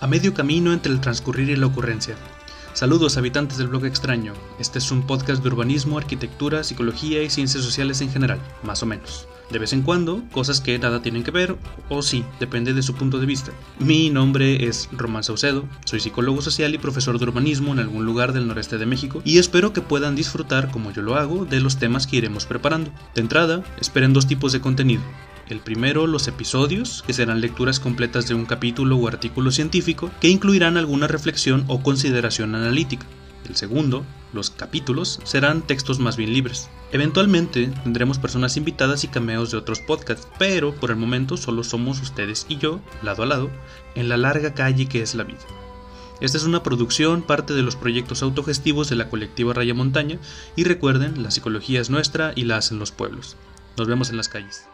a medio camino entre el transcurrir y la ocurrencia. Saludos habitantes del blog extraño. Este es un podcast de urbanismo, arquitectura, psicología y ciencias sociales en general, más o menos. De vez en cuando, cosas que nada tienen que ver, o sí, depende de su punto de vista. Mi nombre es Román Saucedo, soy psicólogo social y profesor de urbanismo en algún lugar del noreste de México, y espero que puedan disfrutar, como yo lo hago, de los temas que iremos preparando. De entrada, esperen dos tipos de contenido. El primero, los episodios, que serán lecturas completas de un capítulo o artículo científico que incluirán alguna reflexión o consideración analítica. El segundo, los capítulos, serán textos más bien libres. Eventualmente tendremos personas invitadas y cameos de otros podcasts, pero por el momento solo somos ustedes y yo, lado a lado, en la larga calle que es la vida. Esta es una producción, parte de los proyectos autogestivos de la colectiva Raya Montaña, y recuerden, la psicología es nuestra y la hacen los pueblos. Nos vemos en las calles.